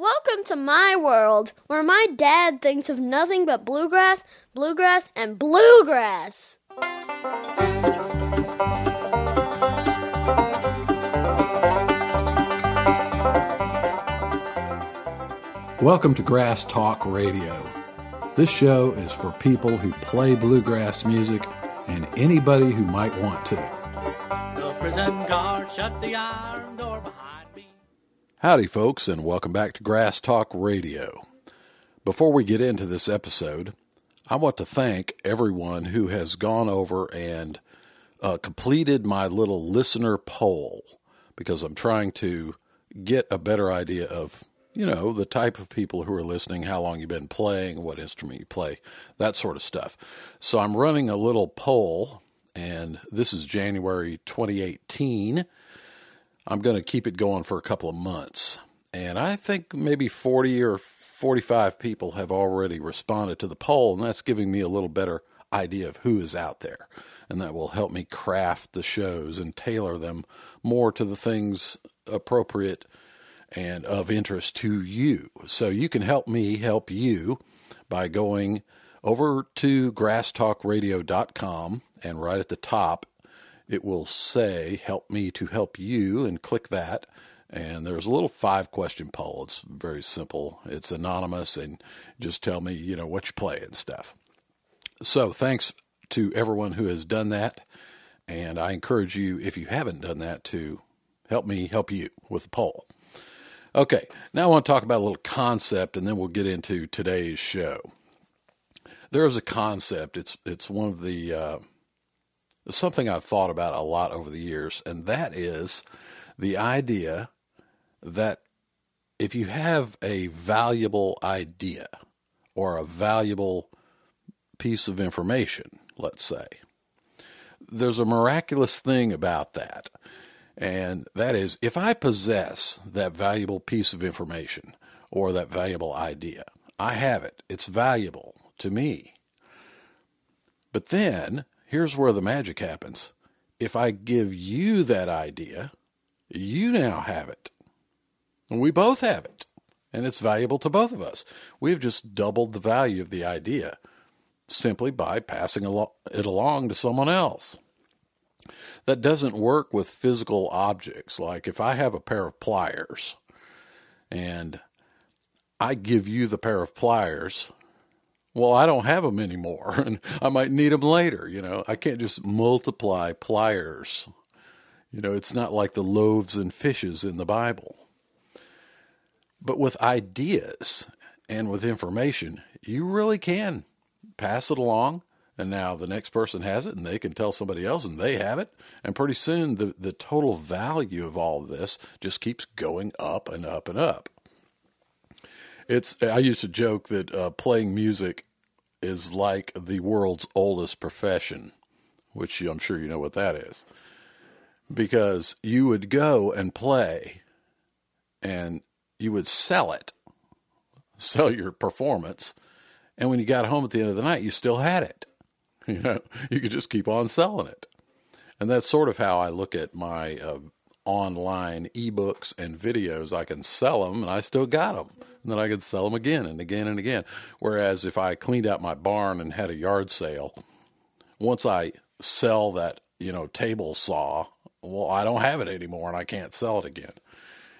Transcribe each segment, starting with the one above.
Welcome to my world, where my dad thinks of nothing but bluegrass, bluegrass, and bluegrass. Welcome to Grass Talk Radio. This show is for people who play bluegrass music and anybody who might want to. The prison guard shut the iron door behind me. Howdy, folks, and welcome back to Grass Talk Radio. Before we get into this episode, I want to thank everyone who has gone over and uh, completed my little listener poll because I'm trying to get a better idea of, you know, the type of people who are listening, how long you've been playing, what instrument you play, that sort of stuff. So I'm running a little poll, and this is January 2018. I'm going to keep it going for a couple of months. And I think maybe 40 or 45 people have already responded to the poll, and that's giving me a little better idea of who is out there. And that will help me craft the shows and tailor them more to the things appropriate and of interest to you. So you can help me help you by going over to grasstalkradio.com and right at the top it will say help me to help you and click that. And there's a little five question poll. It's very simple. It's anonymous and just tell me you know what you play and stuff. So thanks to everyone who has done that and i encourage you if you haven't done that to help me help you with the poll. Okay now i want to talk about a little concept and then we'll get into today's show. There is a concept. It's it's one of the uh, something I've thought about a lot over the years, and that is the idea that if you have a valuable idea or a valuable piece of information, let's say, there's a miraculous thing about that. And that is, if I possess that valuable piece of information or that valuable idea, I have it. It's valuable to me. But then here's where the magic happens. If I give you that idea, you now have it. And we both have it. And it's valuable to both of us. We've just doubled the value of the idea simply by passing it along to someone else. That doesn't work with physical objects. Like if I have a pair of pliers and I give you the pair of pliers, well, I don't have them anymore and I might need them later. You know, I can't just multiply pliers. You know, it's not like the loaves and fishes in the Bible. But with ideas and with information, you really can pass it along. And now the next person has it and they can tell somebody else and they have it. And pretty soon the, the total value of all of this just keeps going up and up and up. It's I used to joke that uh, playing music is like the world's oldest profession, which I'm sure you know what that is. Because you would go and play and you would sell it, sell your performance, and when you got home at the end of the night, you still had it. You know, you could just keep on selling it. And that's sort of how I look at my uh, online ebooks and videos. I can sell them and I still got them. And then I could sell them again and again and again. Whereas if I cleaned out my barn and had a yard sale, once I sell that, you know, table saw, well, I don't have it anymore and I can't sell it again.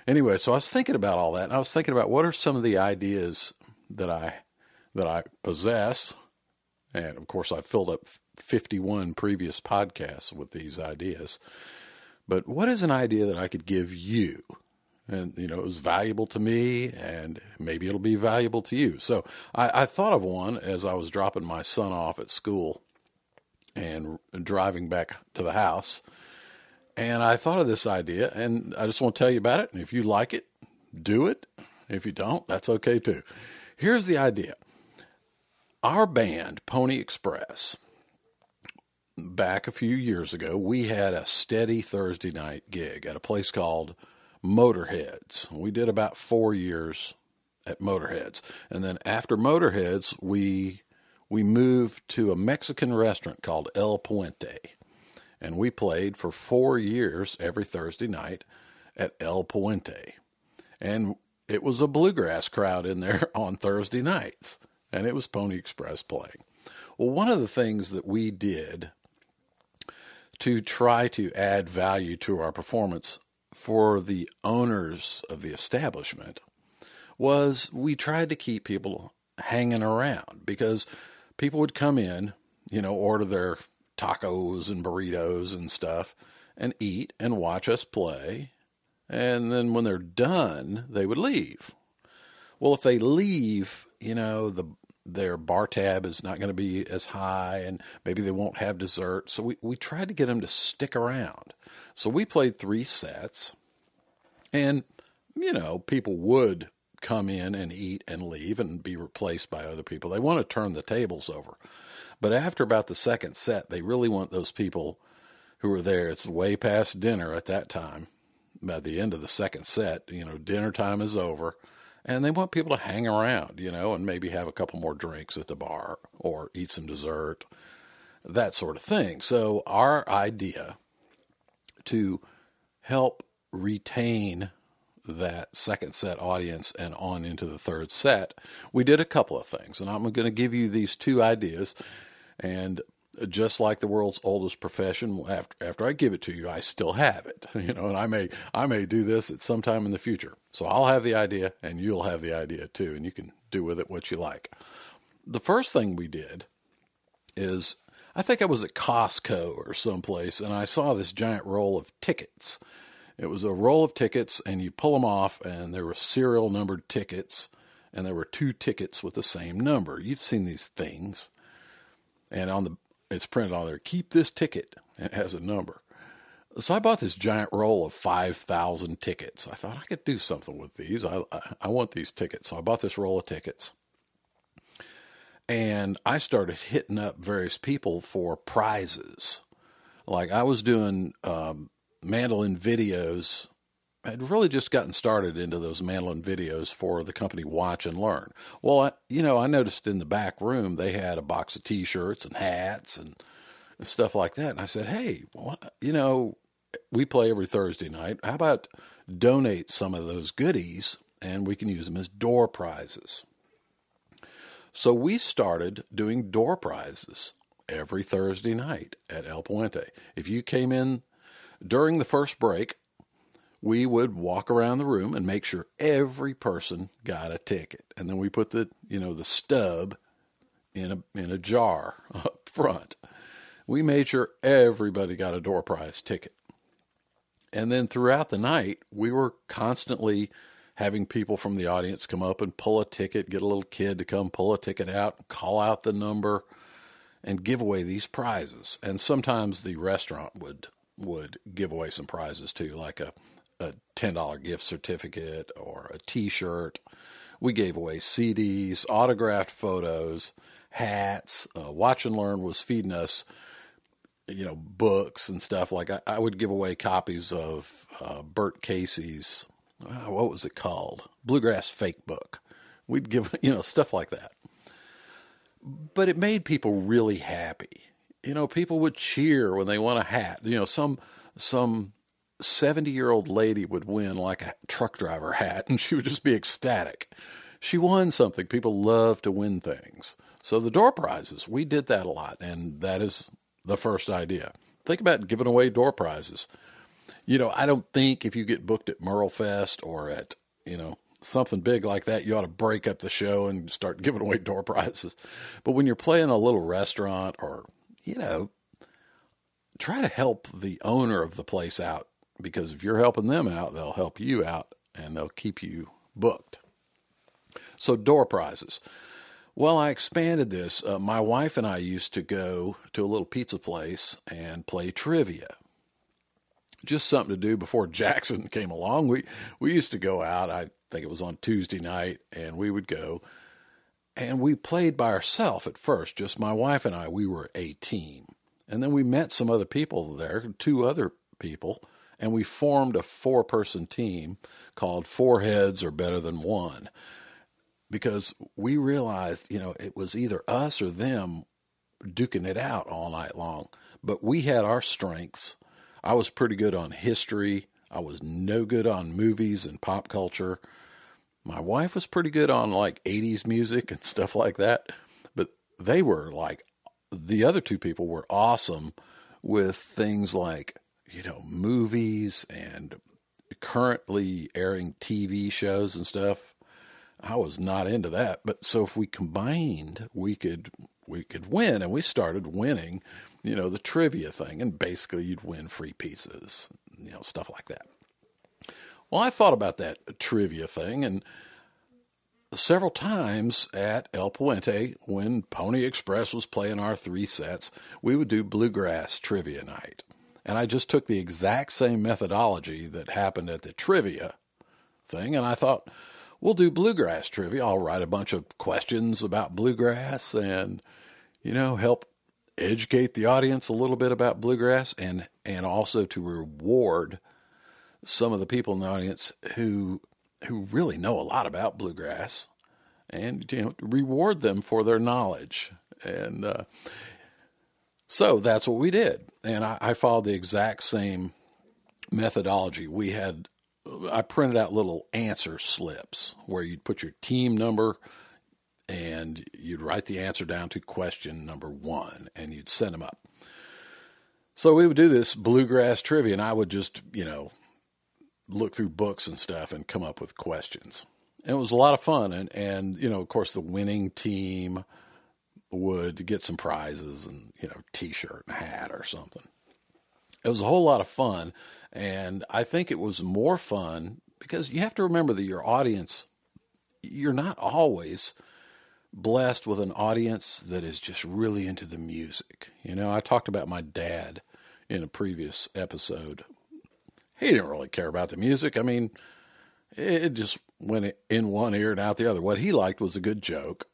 Anyway, so I was thinking about all that and I was thinking about what are some of the ideas that I that I possess. And of course I filled up 51 previous podcasts with these ideas. But what is an idea that I could give you? And, you know, it was valuable to me, and maybe it'll be valuable to you. So I, I thought of one as I was dropping my son off at school and driving back to the house. And I thought of this idea, and I just want to tell you about it. And if you like it, do it. If you don't, that's okay too. Here's the idea our band, Pony Express, back a few years ago, we had a steady Thursday night gig at a place called Motorheads. We did about four years at Motorheads, and then after Motorheads, we we moved to a Mexican restaurant called El Puente, and we played for four years every Thursday night at El Puente, and it was a bluegrass crowd in there on Thursday nights, and it was Pony Express playing. Well, one of the things that we did to try to add value to our performance for the owners of the establishment was we tried to keep people hanging around because people would come in, you know, order their tacos and burritos and stuff and eat and watch us play. And then when they're done, they would leave. Well, if they leave, you know, the their bar tab is not going to be as high and maybe they won't have dessert. So we, we tried to get them to stick around. So we played three sets and, you know, people would come in and eat and leave and be replaced by other people. They want to turn the tables over. But after about the second set, they really want those people who are there. It's way past dinner at that time. By the end of the second set, you know, dinner time is over and they want people to hang around, you know, and maybe have a couple more drinks at the bar or eat some dessert, that sort of thing. So, our idea to help retain that second set audience and on into the third set, we did a couple of things. And I'm going to give you these two ideas. And just like the world's oldest profession, after after I give it to you, I still have it. You know, and I may I may do this at some time in the future. So I'll have the idea, and you'll have the idea too, and you can do with it what you like. The first thing we did is I think I was at Costco or someplace, and I saw this giant roll of tickets. It was a roll of tickets, and you pull them off, and there were serial numbered tickets, and there were two tickets with the same number. You've seen these things, and on the it's printed on there. Keep this ticket. It has a number. So I bought this giant roll of 5,000 tickets. I thought I could do something with these. I, I, want these tickets. So I bought this roll of tickets. And I started hitting up various people for prizes. Like I was doing um, mandolin videos had really just gotten started into those mandolin videos for the company Watch and Learn. Well, I, you know, I noticed in the back room they had a box of T-shirts and hats and, stuff like that, and I said, "Hey, you know, we play every Thursday night. How about donate some of those goodies and we can use them as door prizes?" So we started doing door prizes every Thursday night at El Puente. If you came in during the first break, we would walk around the room and make sure every person got a ticket. And then we put the, you know, the stub in a in a jar up front. We made sure everybody got a door prize ticket. And then throughout the night, we were constantly having people from the audience come up and pull a ticket, get a little kid to come pull a ticket out, call out the number, and give away these prizes. And sometimes the restaurant would would give away some prizes too, like a a $10 gift certificate or a t shirt. We gave away CDs, autographed photos, hats. Uh, Watch and Learn was feeding us, you know, books and stuff. Like I, I would give away copies of uh, Bert Casey's, uh, what was it called? Bluegrass Fake Book. We'd give, you know, stuff like that. But it made people really happy. You know, people would cheer when they won a hat. You know, some some 70 year old lady would win like a truck driver hat and she would just be ecstatic. She won something. People love to win things. So the door prizes, we did that a lot, and that is the first idea. Think about giving away door prizes. You know, I don't think if you get booked at MerleFest or at, you know, something big like that, you ought to break up the show and start giving away door prizes. But when you're playing a little restaurant or, you know, try to help the owner of the place out because if you're helping them out, they'll help you out and they'll keep you booked. So, door prizes. Well, I expanded this. Uh, my wife and I used to go to a little pizza place and play trivia. Just something to do before Jackson came along. We we used to go out. I think it was on Tuesday night, and we would go, and we played by ourselves at first. Just my wife and I. We were a team, and then we met some other people there, two other people, and we formed a four person team called Four Heads Are Better Than One because we realized, you know, it was either us or them duking it out all night long. But we had our strengths. I was pretty good on history. I was no good on movies and pop culture. My wife was pretty good on like 80s music and stuff like that, but they were like, the other two people were awesome with things like, you know, movies and currently airing TV shows and stuff. I was not into that, but so if we combined, we could we could win, and we started winning, you know, the trivia thing, and basically you'd win free pizzas, you know, stuff like that. Well, I thought about that trivia thing, and several times at El Puente when Pony Express was playing our three sets, we would do bluegrass trivia night. And I just took the exact same methodology that happened at the trivia thing, and I thought, we'll do bluegrass trivia. I'll write a bunch of questions about bluegrass and, you know, help educate the audience a little bit about bluegrass and and also to reward some of the people in the audience who who really know a lot about bluegrass and you know reward them for their knowledge and uh, so that's what we did and I, I followed the exact same methodology we had i printed out little answer slips where you'd put your team number and you'd write the answer down to question number one and you'd send them up so we would do this bluegrass trivia and i would just you know look through books and stuff and come up with questions. And it was a lot of fun. And, and, you know, of course, the winning team would to get some prizes and, you know, t shirt and hat or something. It was a whole lot of fun. And I think it was more fun because you have to remember that your audience, you're not always blessed with an audience that is just really into the music. You know, I talked about my dad in a previous episode he didn't really care about the music. I mean, it just went in one ear and out the other. What he liked was a good joke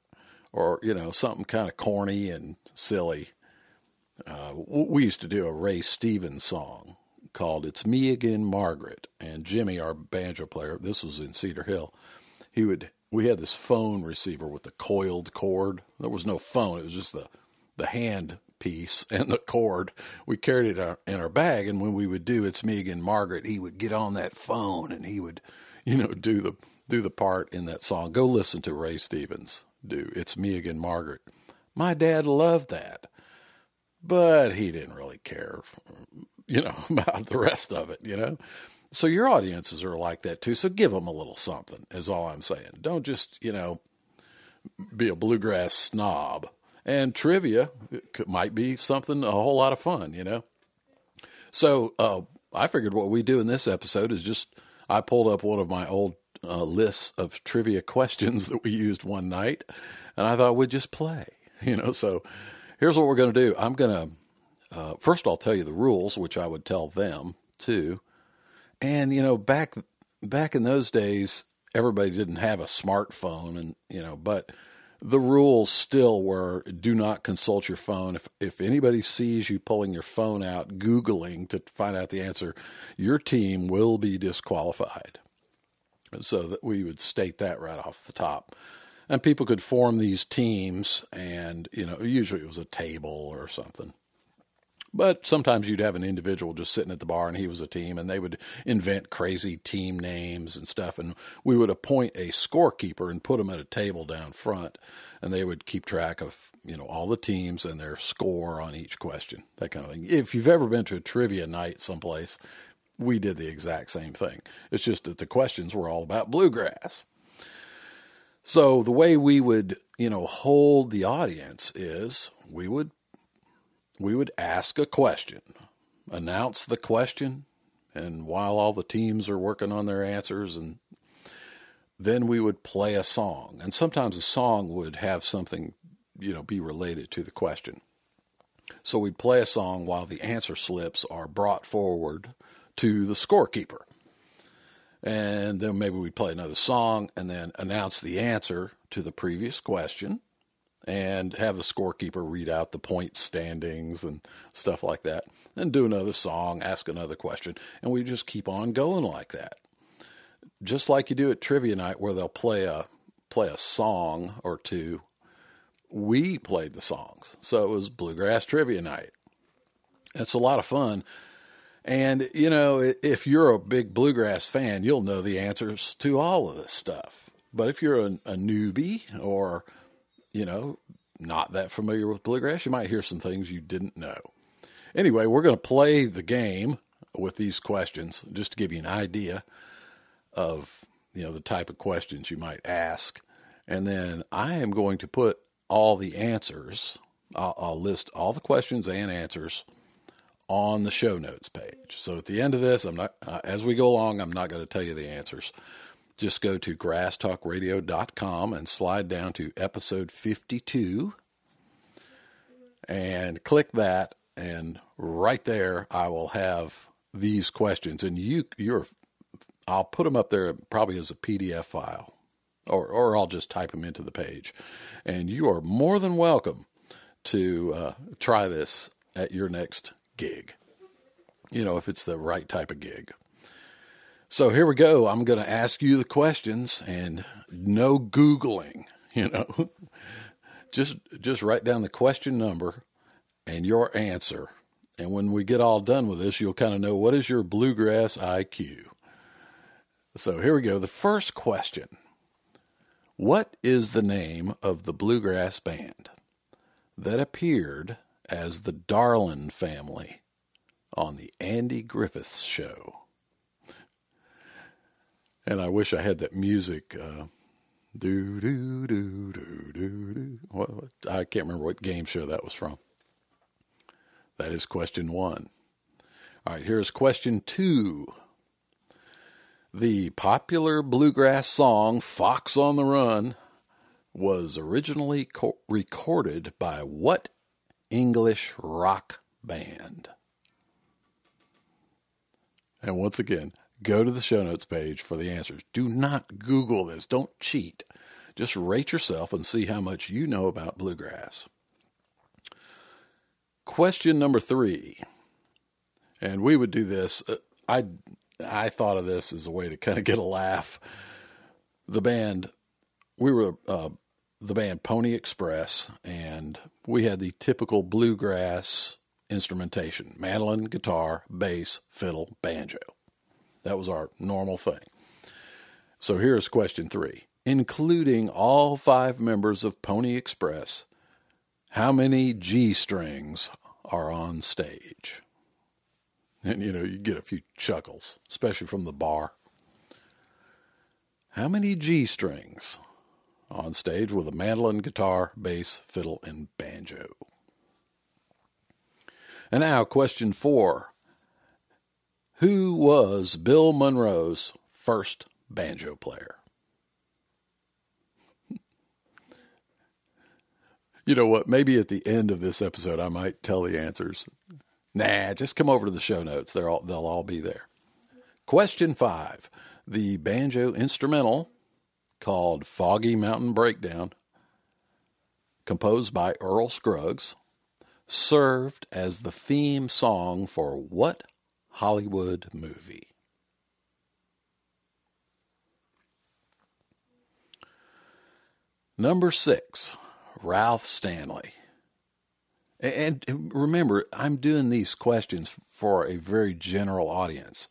or, you know, something kind of corny and silly. Uh, we used to do a Ray Stevens song called It's Me Again, Margaret. And Jimmy, our banjo player, this was in Cedar Hill, he would, we had this phone receiver with the coiled cord. There was no phone, it was just the, the hand piece and the cord. We carried it in our bag, and when we would do "It's Me Again, Margaret," he would get on that phone and he would, you know, do the do the part in that song. Go listen to Ray Stevens do "It's Me Again, Margaret." My dad loved that, but he didn't really care, you know, about the rest of it. You know. So your audiences are like that too. So give them a little something, is all I'm saying. Don't just, you know, be a bluegrass snob and trivia might be something a whole lot of fun, you know. So uh, I figured what we do in this episode is just I pulled up one of my old uh, lists of trivia questions that we used one night, and I thought we'd just play, you know. So here's what we're going to do. I'm going to uh, first I'll tell you the rules, which I would tell them too. And you know, back back in those days, everybody didn't have a smartphone, and you know, but the rules still were do not consult your phone. If if anybody sees you pulling your phone out, googling to find out the answer, your team will be disqualified. So that we would state that right off the top. And people could form these teams and, you know, usually it was a table or something. But sometimes you'd have an individual just sitting at the bar and he was a team and they would invent crazy team names and stuff. And we would appoint a scorekeeper and put them at a table down front and they would keep track of, you know, all the teams and their score on each question, that kind of thing. If you've ever been to a trivia night someplace, we did the exact same thing. It's just that the questions were all about bluegrass. So the way we would, you know, hold the audience is we would we would ask a question, announce the question, and while all the teams are working on their answers and then we would play a song and sometimes a song would have something you know be related to the question so we'd play a song while the answer slips are brought forward to the scorekeeper and then maybe we'd play another song and then announce the answer to the previous question and have the scorekeeper read out the point standings and stuff like that. Then do another song, ask another question, and we just keep on going like that. Just like you do at trivia night where they'll play a play a song or two. We played the songs. So it was bluegrass trivia night. It's a lot of fun. And, you know, if you're a big bluegrass fan, you'll know the answers to all of this stuff. But if you're a, a newbie or, you know, not that familiar with bluegrass, you might hear some things you didn't know. Anyway, we're going to play the game with these questions just to give you an idea of, you know, the type of questions you might ask. And then I am going to put all the answers, I'll, I'll list all the questions and answers on the show notes page. So at the end of this, I'm not, uh, as we go along, I'm not going to tell you the answers. Just go to grasstalkradio.com and slide down to episode 52 and click that. And right there, I will have these questions. And you, you're, I'll put them up there probably as a PDF file or, or I'll just type them into the page. And you are more than welcome to uh, try this at your next gig, you know, if it's the right type of gig. So here we go. I'm going to ask you the questions and no Googling, you know. just just write down the question number and your answer. And when we get all done with this, you'll kind of know what is your bluegrass IQ. So here we go. The first question What is the name of the bluegrass band that appeared as the Darlin family on the Andy Griffiths show? And I wish I had that music. Uh, do do do do do do. I can't remember what game show that was from. That is question one. All right, here's question two. The popular bluegrass song Fox on the Run was originally co- recorded by what English rock band? And once again, go to the show notes page for the answers. Do not Google this. Don't cheat. Just rate yourself and see how much you know about bluegrass. Question number three, and we would do this. Uh, I I thought of this as a way to kind of get a laugh. The band, we were uh, the band Pony Express, and we had the typical bluegrass instrumentation: mandolin, guitar, bass, fiddle, banjo. That was our normal thing. So here's question three. Including all five members of Pony Express, how many G strings are on stage? And you know, you get a few chuckles, especially from the bar. How many G strings on stage with a mandolin, guitar, bass, fiddle, and banjo? And now, question four who was Bill Monroe's first banjo player? you know what? Maybe at the end of this episode, I might tell the answers. Nah, just come over to the show notes. They're all, they'll all be there. Question five The banjo instrumental called Foggy Mountain Breakdown, composed by Earl Scruggs, served as the theme song for what Hollywood movie. Number six, Ralph Stanley. And remember, I'm doing these questions for a very general audience.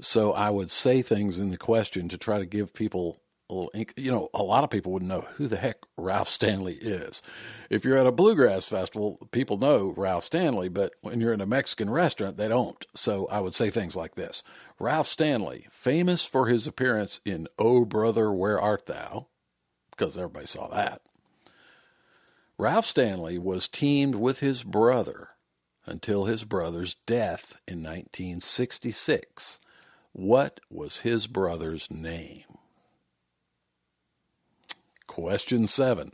So I would say things in the question to try to give people little, you know, a lot of people wouldn't know who the heck Ralph Stanley is. If you're at a bluegrass festival, people know Ralph Stanley, but when you're in a Mexican restaurant, they don't. So I would say things like this Ralph Stanley, famous for his appearance in Oh Brother, Where Art Thou? Because everybody saw that. Ralph Stanley was teamed with his brother until his brother's death in 1966. What was his brother's name? Question 7.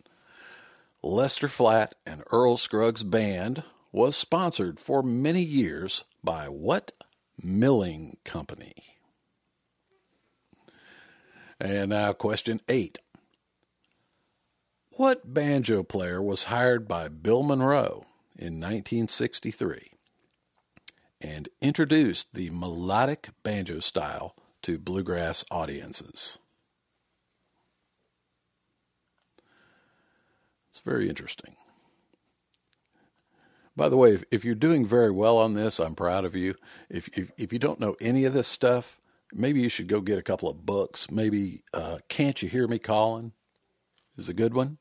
Lester Flatt and Earl Scruggs Band was sponsored for many years by what milling company? And now, question 8. What banjo player was hired by Bill Monroe in 1963 and introduced the melodic banjo style to bluegrass audiences? It's very interesting. By the way, if, if you're doing very well on this, I'm proud of you. If, if, if you don't know any of this stuff, maybe you should go get a couple of books. Maybe uh, Can't You Hear Me Calling is a good one.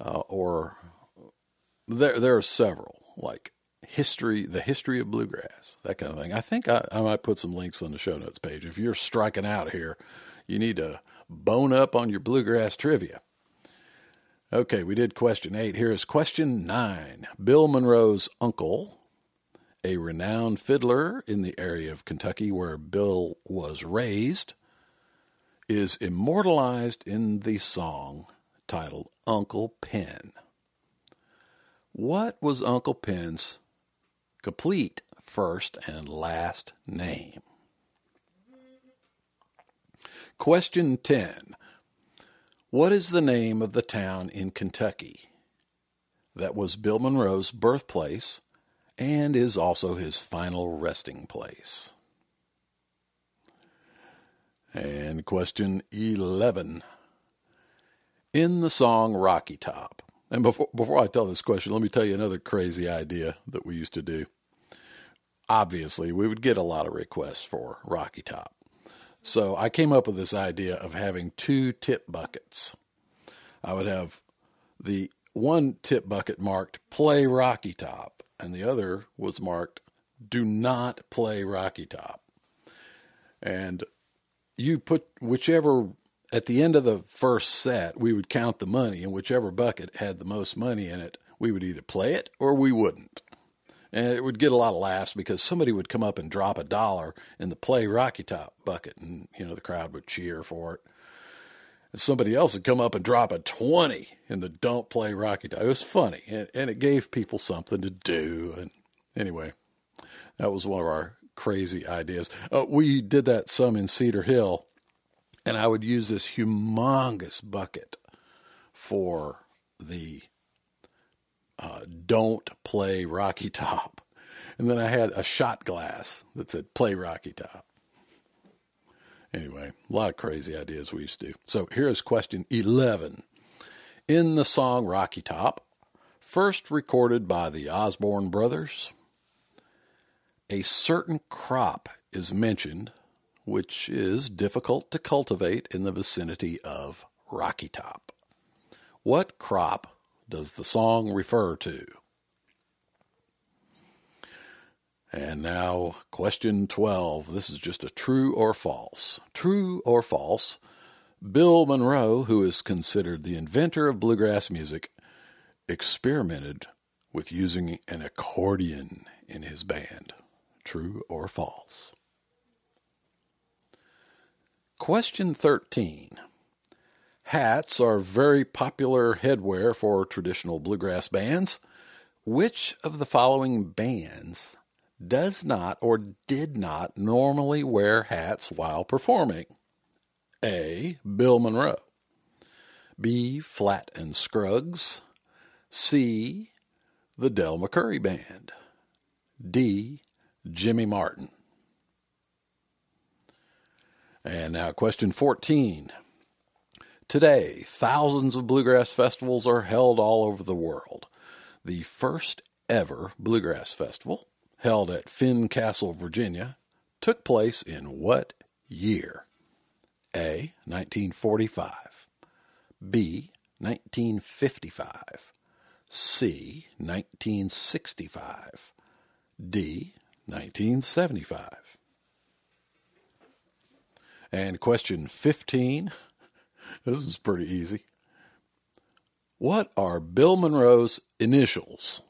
Uh, or there there are several like history, the history of bluegrass, that kind of thing. I think I, I might put some links on the show notes page. If you're striking out here, you need to bone up on your bluegrass trivia. Okay, we did question eight. Here is question nine. Bill Monroe's uncle, a renowned fiddler in the area of Kentucky where Bill was raised, is immortalized in the song titled Uncle Pen. What was Uncle Pen's complete first and last name? Question 10. What is the name of the town in Kentucky that was Bill Monroe's birthplace and is also his final resting place? And question 11. In the song Rocky Top. And before, before I tell this question, let me tell you another crazy idea that we used to do. Obviously, we would get a lot of requests for Rocky Top. So I came up with this idea of having two tip buckets. I would have the one tip bucket marked play Rocky Top, and the other was marked do not play Rocky Top. And you put whichever, at the end of the first set, we would count the money, and whichever bucket had the most money in it, we would either play it or we wouldn't and it would get a lot of laughs because somebody would come up and drop a dollar in the play Rocky Top bucket, and you know the crowd would cheer for it. And somebody else would come up and drop a twenty in the don't play Rocky Top. It was funny, and, and it gave people something to do. And anyway, that was one of our crazy ideas. Uh, we did that some in Cedar Hill, and I would use this humongous bucket for the uh, don't play Rocky Top. And then I had a shot glass that said play Rocky Top. Anyway, a lot of crazy ideas we used to do. So here's question 11. In the song Rocky Top, first recorded by the Osborne brothers, a certain crop is mentioned which is difficult to cultivate in the vicinity of Rocky Top. What crop does the song refer to? And now, question 12. This is just a true or false. True or false? Bill Monroe, who is considered the inventor of bluegrass music, experimented with using an accordion in his band. True or false? Question 13. Hats are very popular headwear for traditional bluegrass bands. Which of the following bands does not or did not normally wear hats while performing? A. Bill Monroe. B. Flatt and Scruggs. C. The Del McCoury Band. D. Jimmy Martin. And now, question 14. Today, thousands of bluegrass festivals are held all over the world. The first ever bluegrass festival, held at Fincastle, Virginia, took place in what year? A. 1945. B. 1955. C. 1965. D. 1975. And question 15 this is pretty easy. What are Bill Monroe's initials?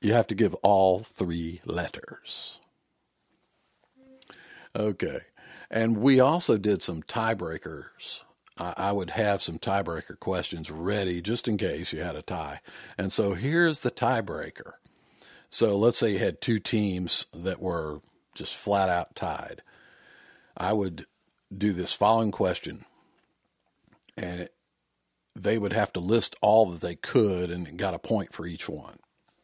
You have to give all three letters. Okay. And we also did some tiebreakers. I would have some tiebreaker questions ready just in case you had a tie. And so here's the tiebreaker. So let's say you had two teams that were just flat out tied. I would do this following question, and it, they would have to list all that they could and got a point for each one.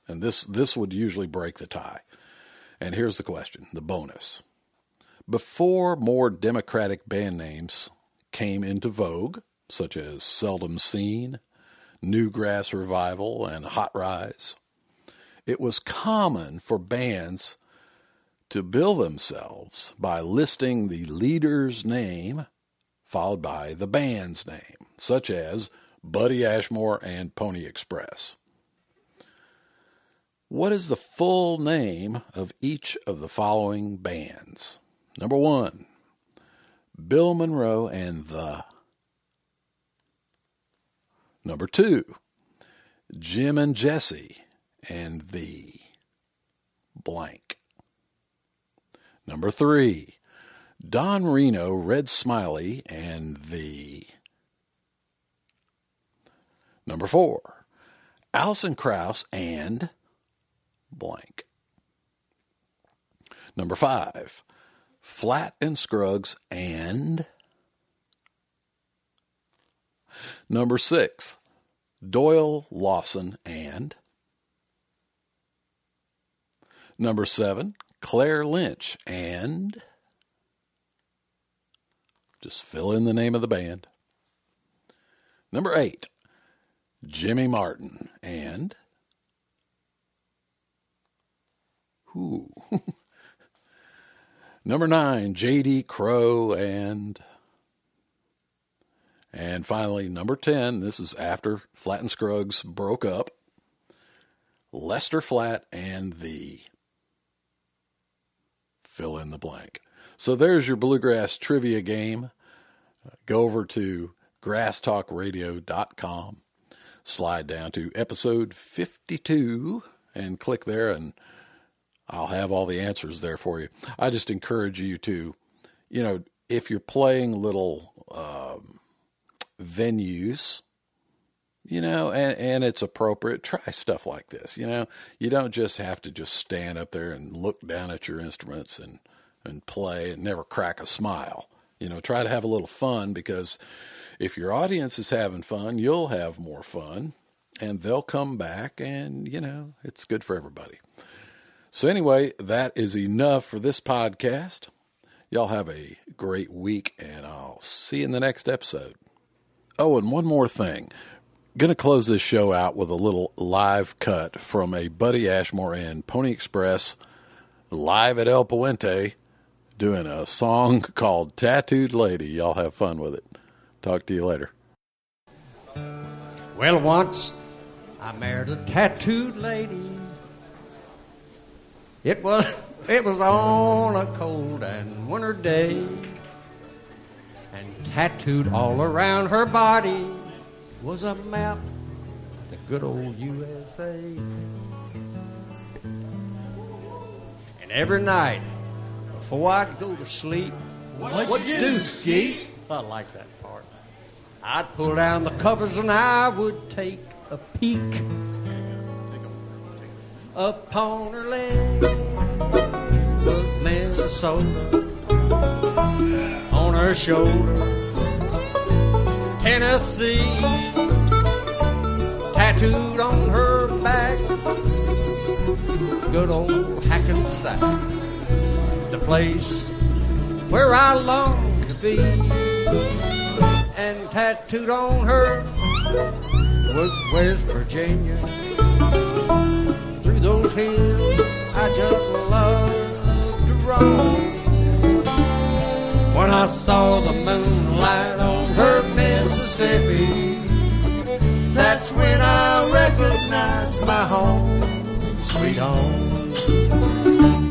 And this this would usually break the tie. And here's the question, the bonus. Before more democratic band names came into vogue, such as Seldom Seen, Newgrass Revival, and Hot Rize, it was common for bands to bill themselves by listing the leader's name followed by the band's name, such as Buddy Ashmore and Pony Express. What is the full name of each of the following bands? Number one, Bill Monroe and the. Number two, Jim and Jesse and the blank. Number three, Don Reno, Red Smiley, and the. Number four, Alison Krauss and blank. Number five, Flatt and Scruggs and. Number six, Doyle Lawson and. Number seven, Claire Lynch and. Just fill in the name of the band. Number eight, Jimmy Martin and. Who? Number nine, J.D. Crowe and. And finally, number 10, this is after Flatt and Scruggs broke up. Lester Flatt and the. Fill in the blank. So there's your bluegrass trivia game. Go over to grasstalkradio.com, slide down to episode 52, and click there, and I'll have all the answers there for you. I just encourage you to, you know, if you're playing little um, venues, you know, and, and it's appropriate, try stuff like this. You know, you don't just have to just stand up there and look down at your instruments and, and play and never crack a smile. You know, try to have a little fun because if your audience is having fun, you'll have more fun and they'll come back and, you know, it's good for everybody. So, anyway, that is enough for this podcast. Y'all have a great week, and I'll see you in the next episode. Oh, and one more thing. Going to close this show out with a little live cut from a Buddy Ashmore and Pony Express live at El Puente doing a song called Tattooed Lady. Y'all have fun with it. Talk to you later. Well, once I married a tattooed lady. It was it was on a cold and winter day, and tattooed all around her body was a map of the good old USA. And every night before I'd go to sleep, what'd, you do, Skeet? I like that part. I'd pull down the covers and I would take a peek upon her leg of Minnesota on her shoulder Tennessee. Tattooed on her back. Good old Hackensack the place where I long to be. And tattooed on her was West Virginia. Through those hills I just loved to roam. When I saw the moonlight on Mississippi, that's when I recognized my home, sweet home.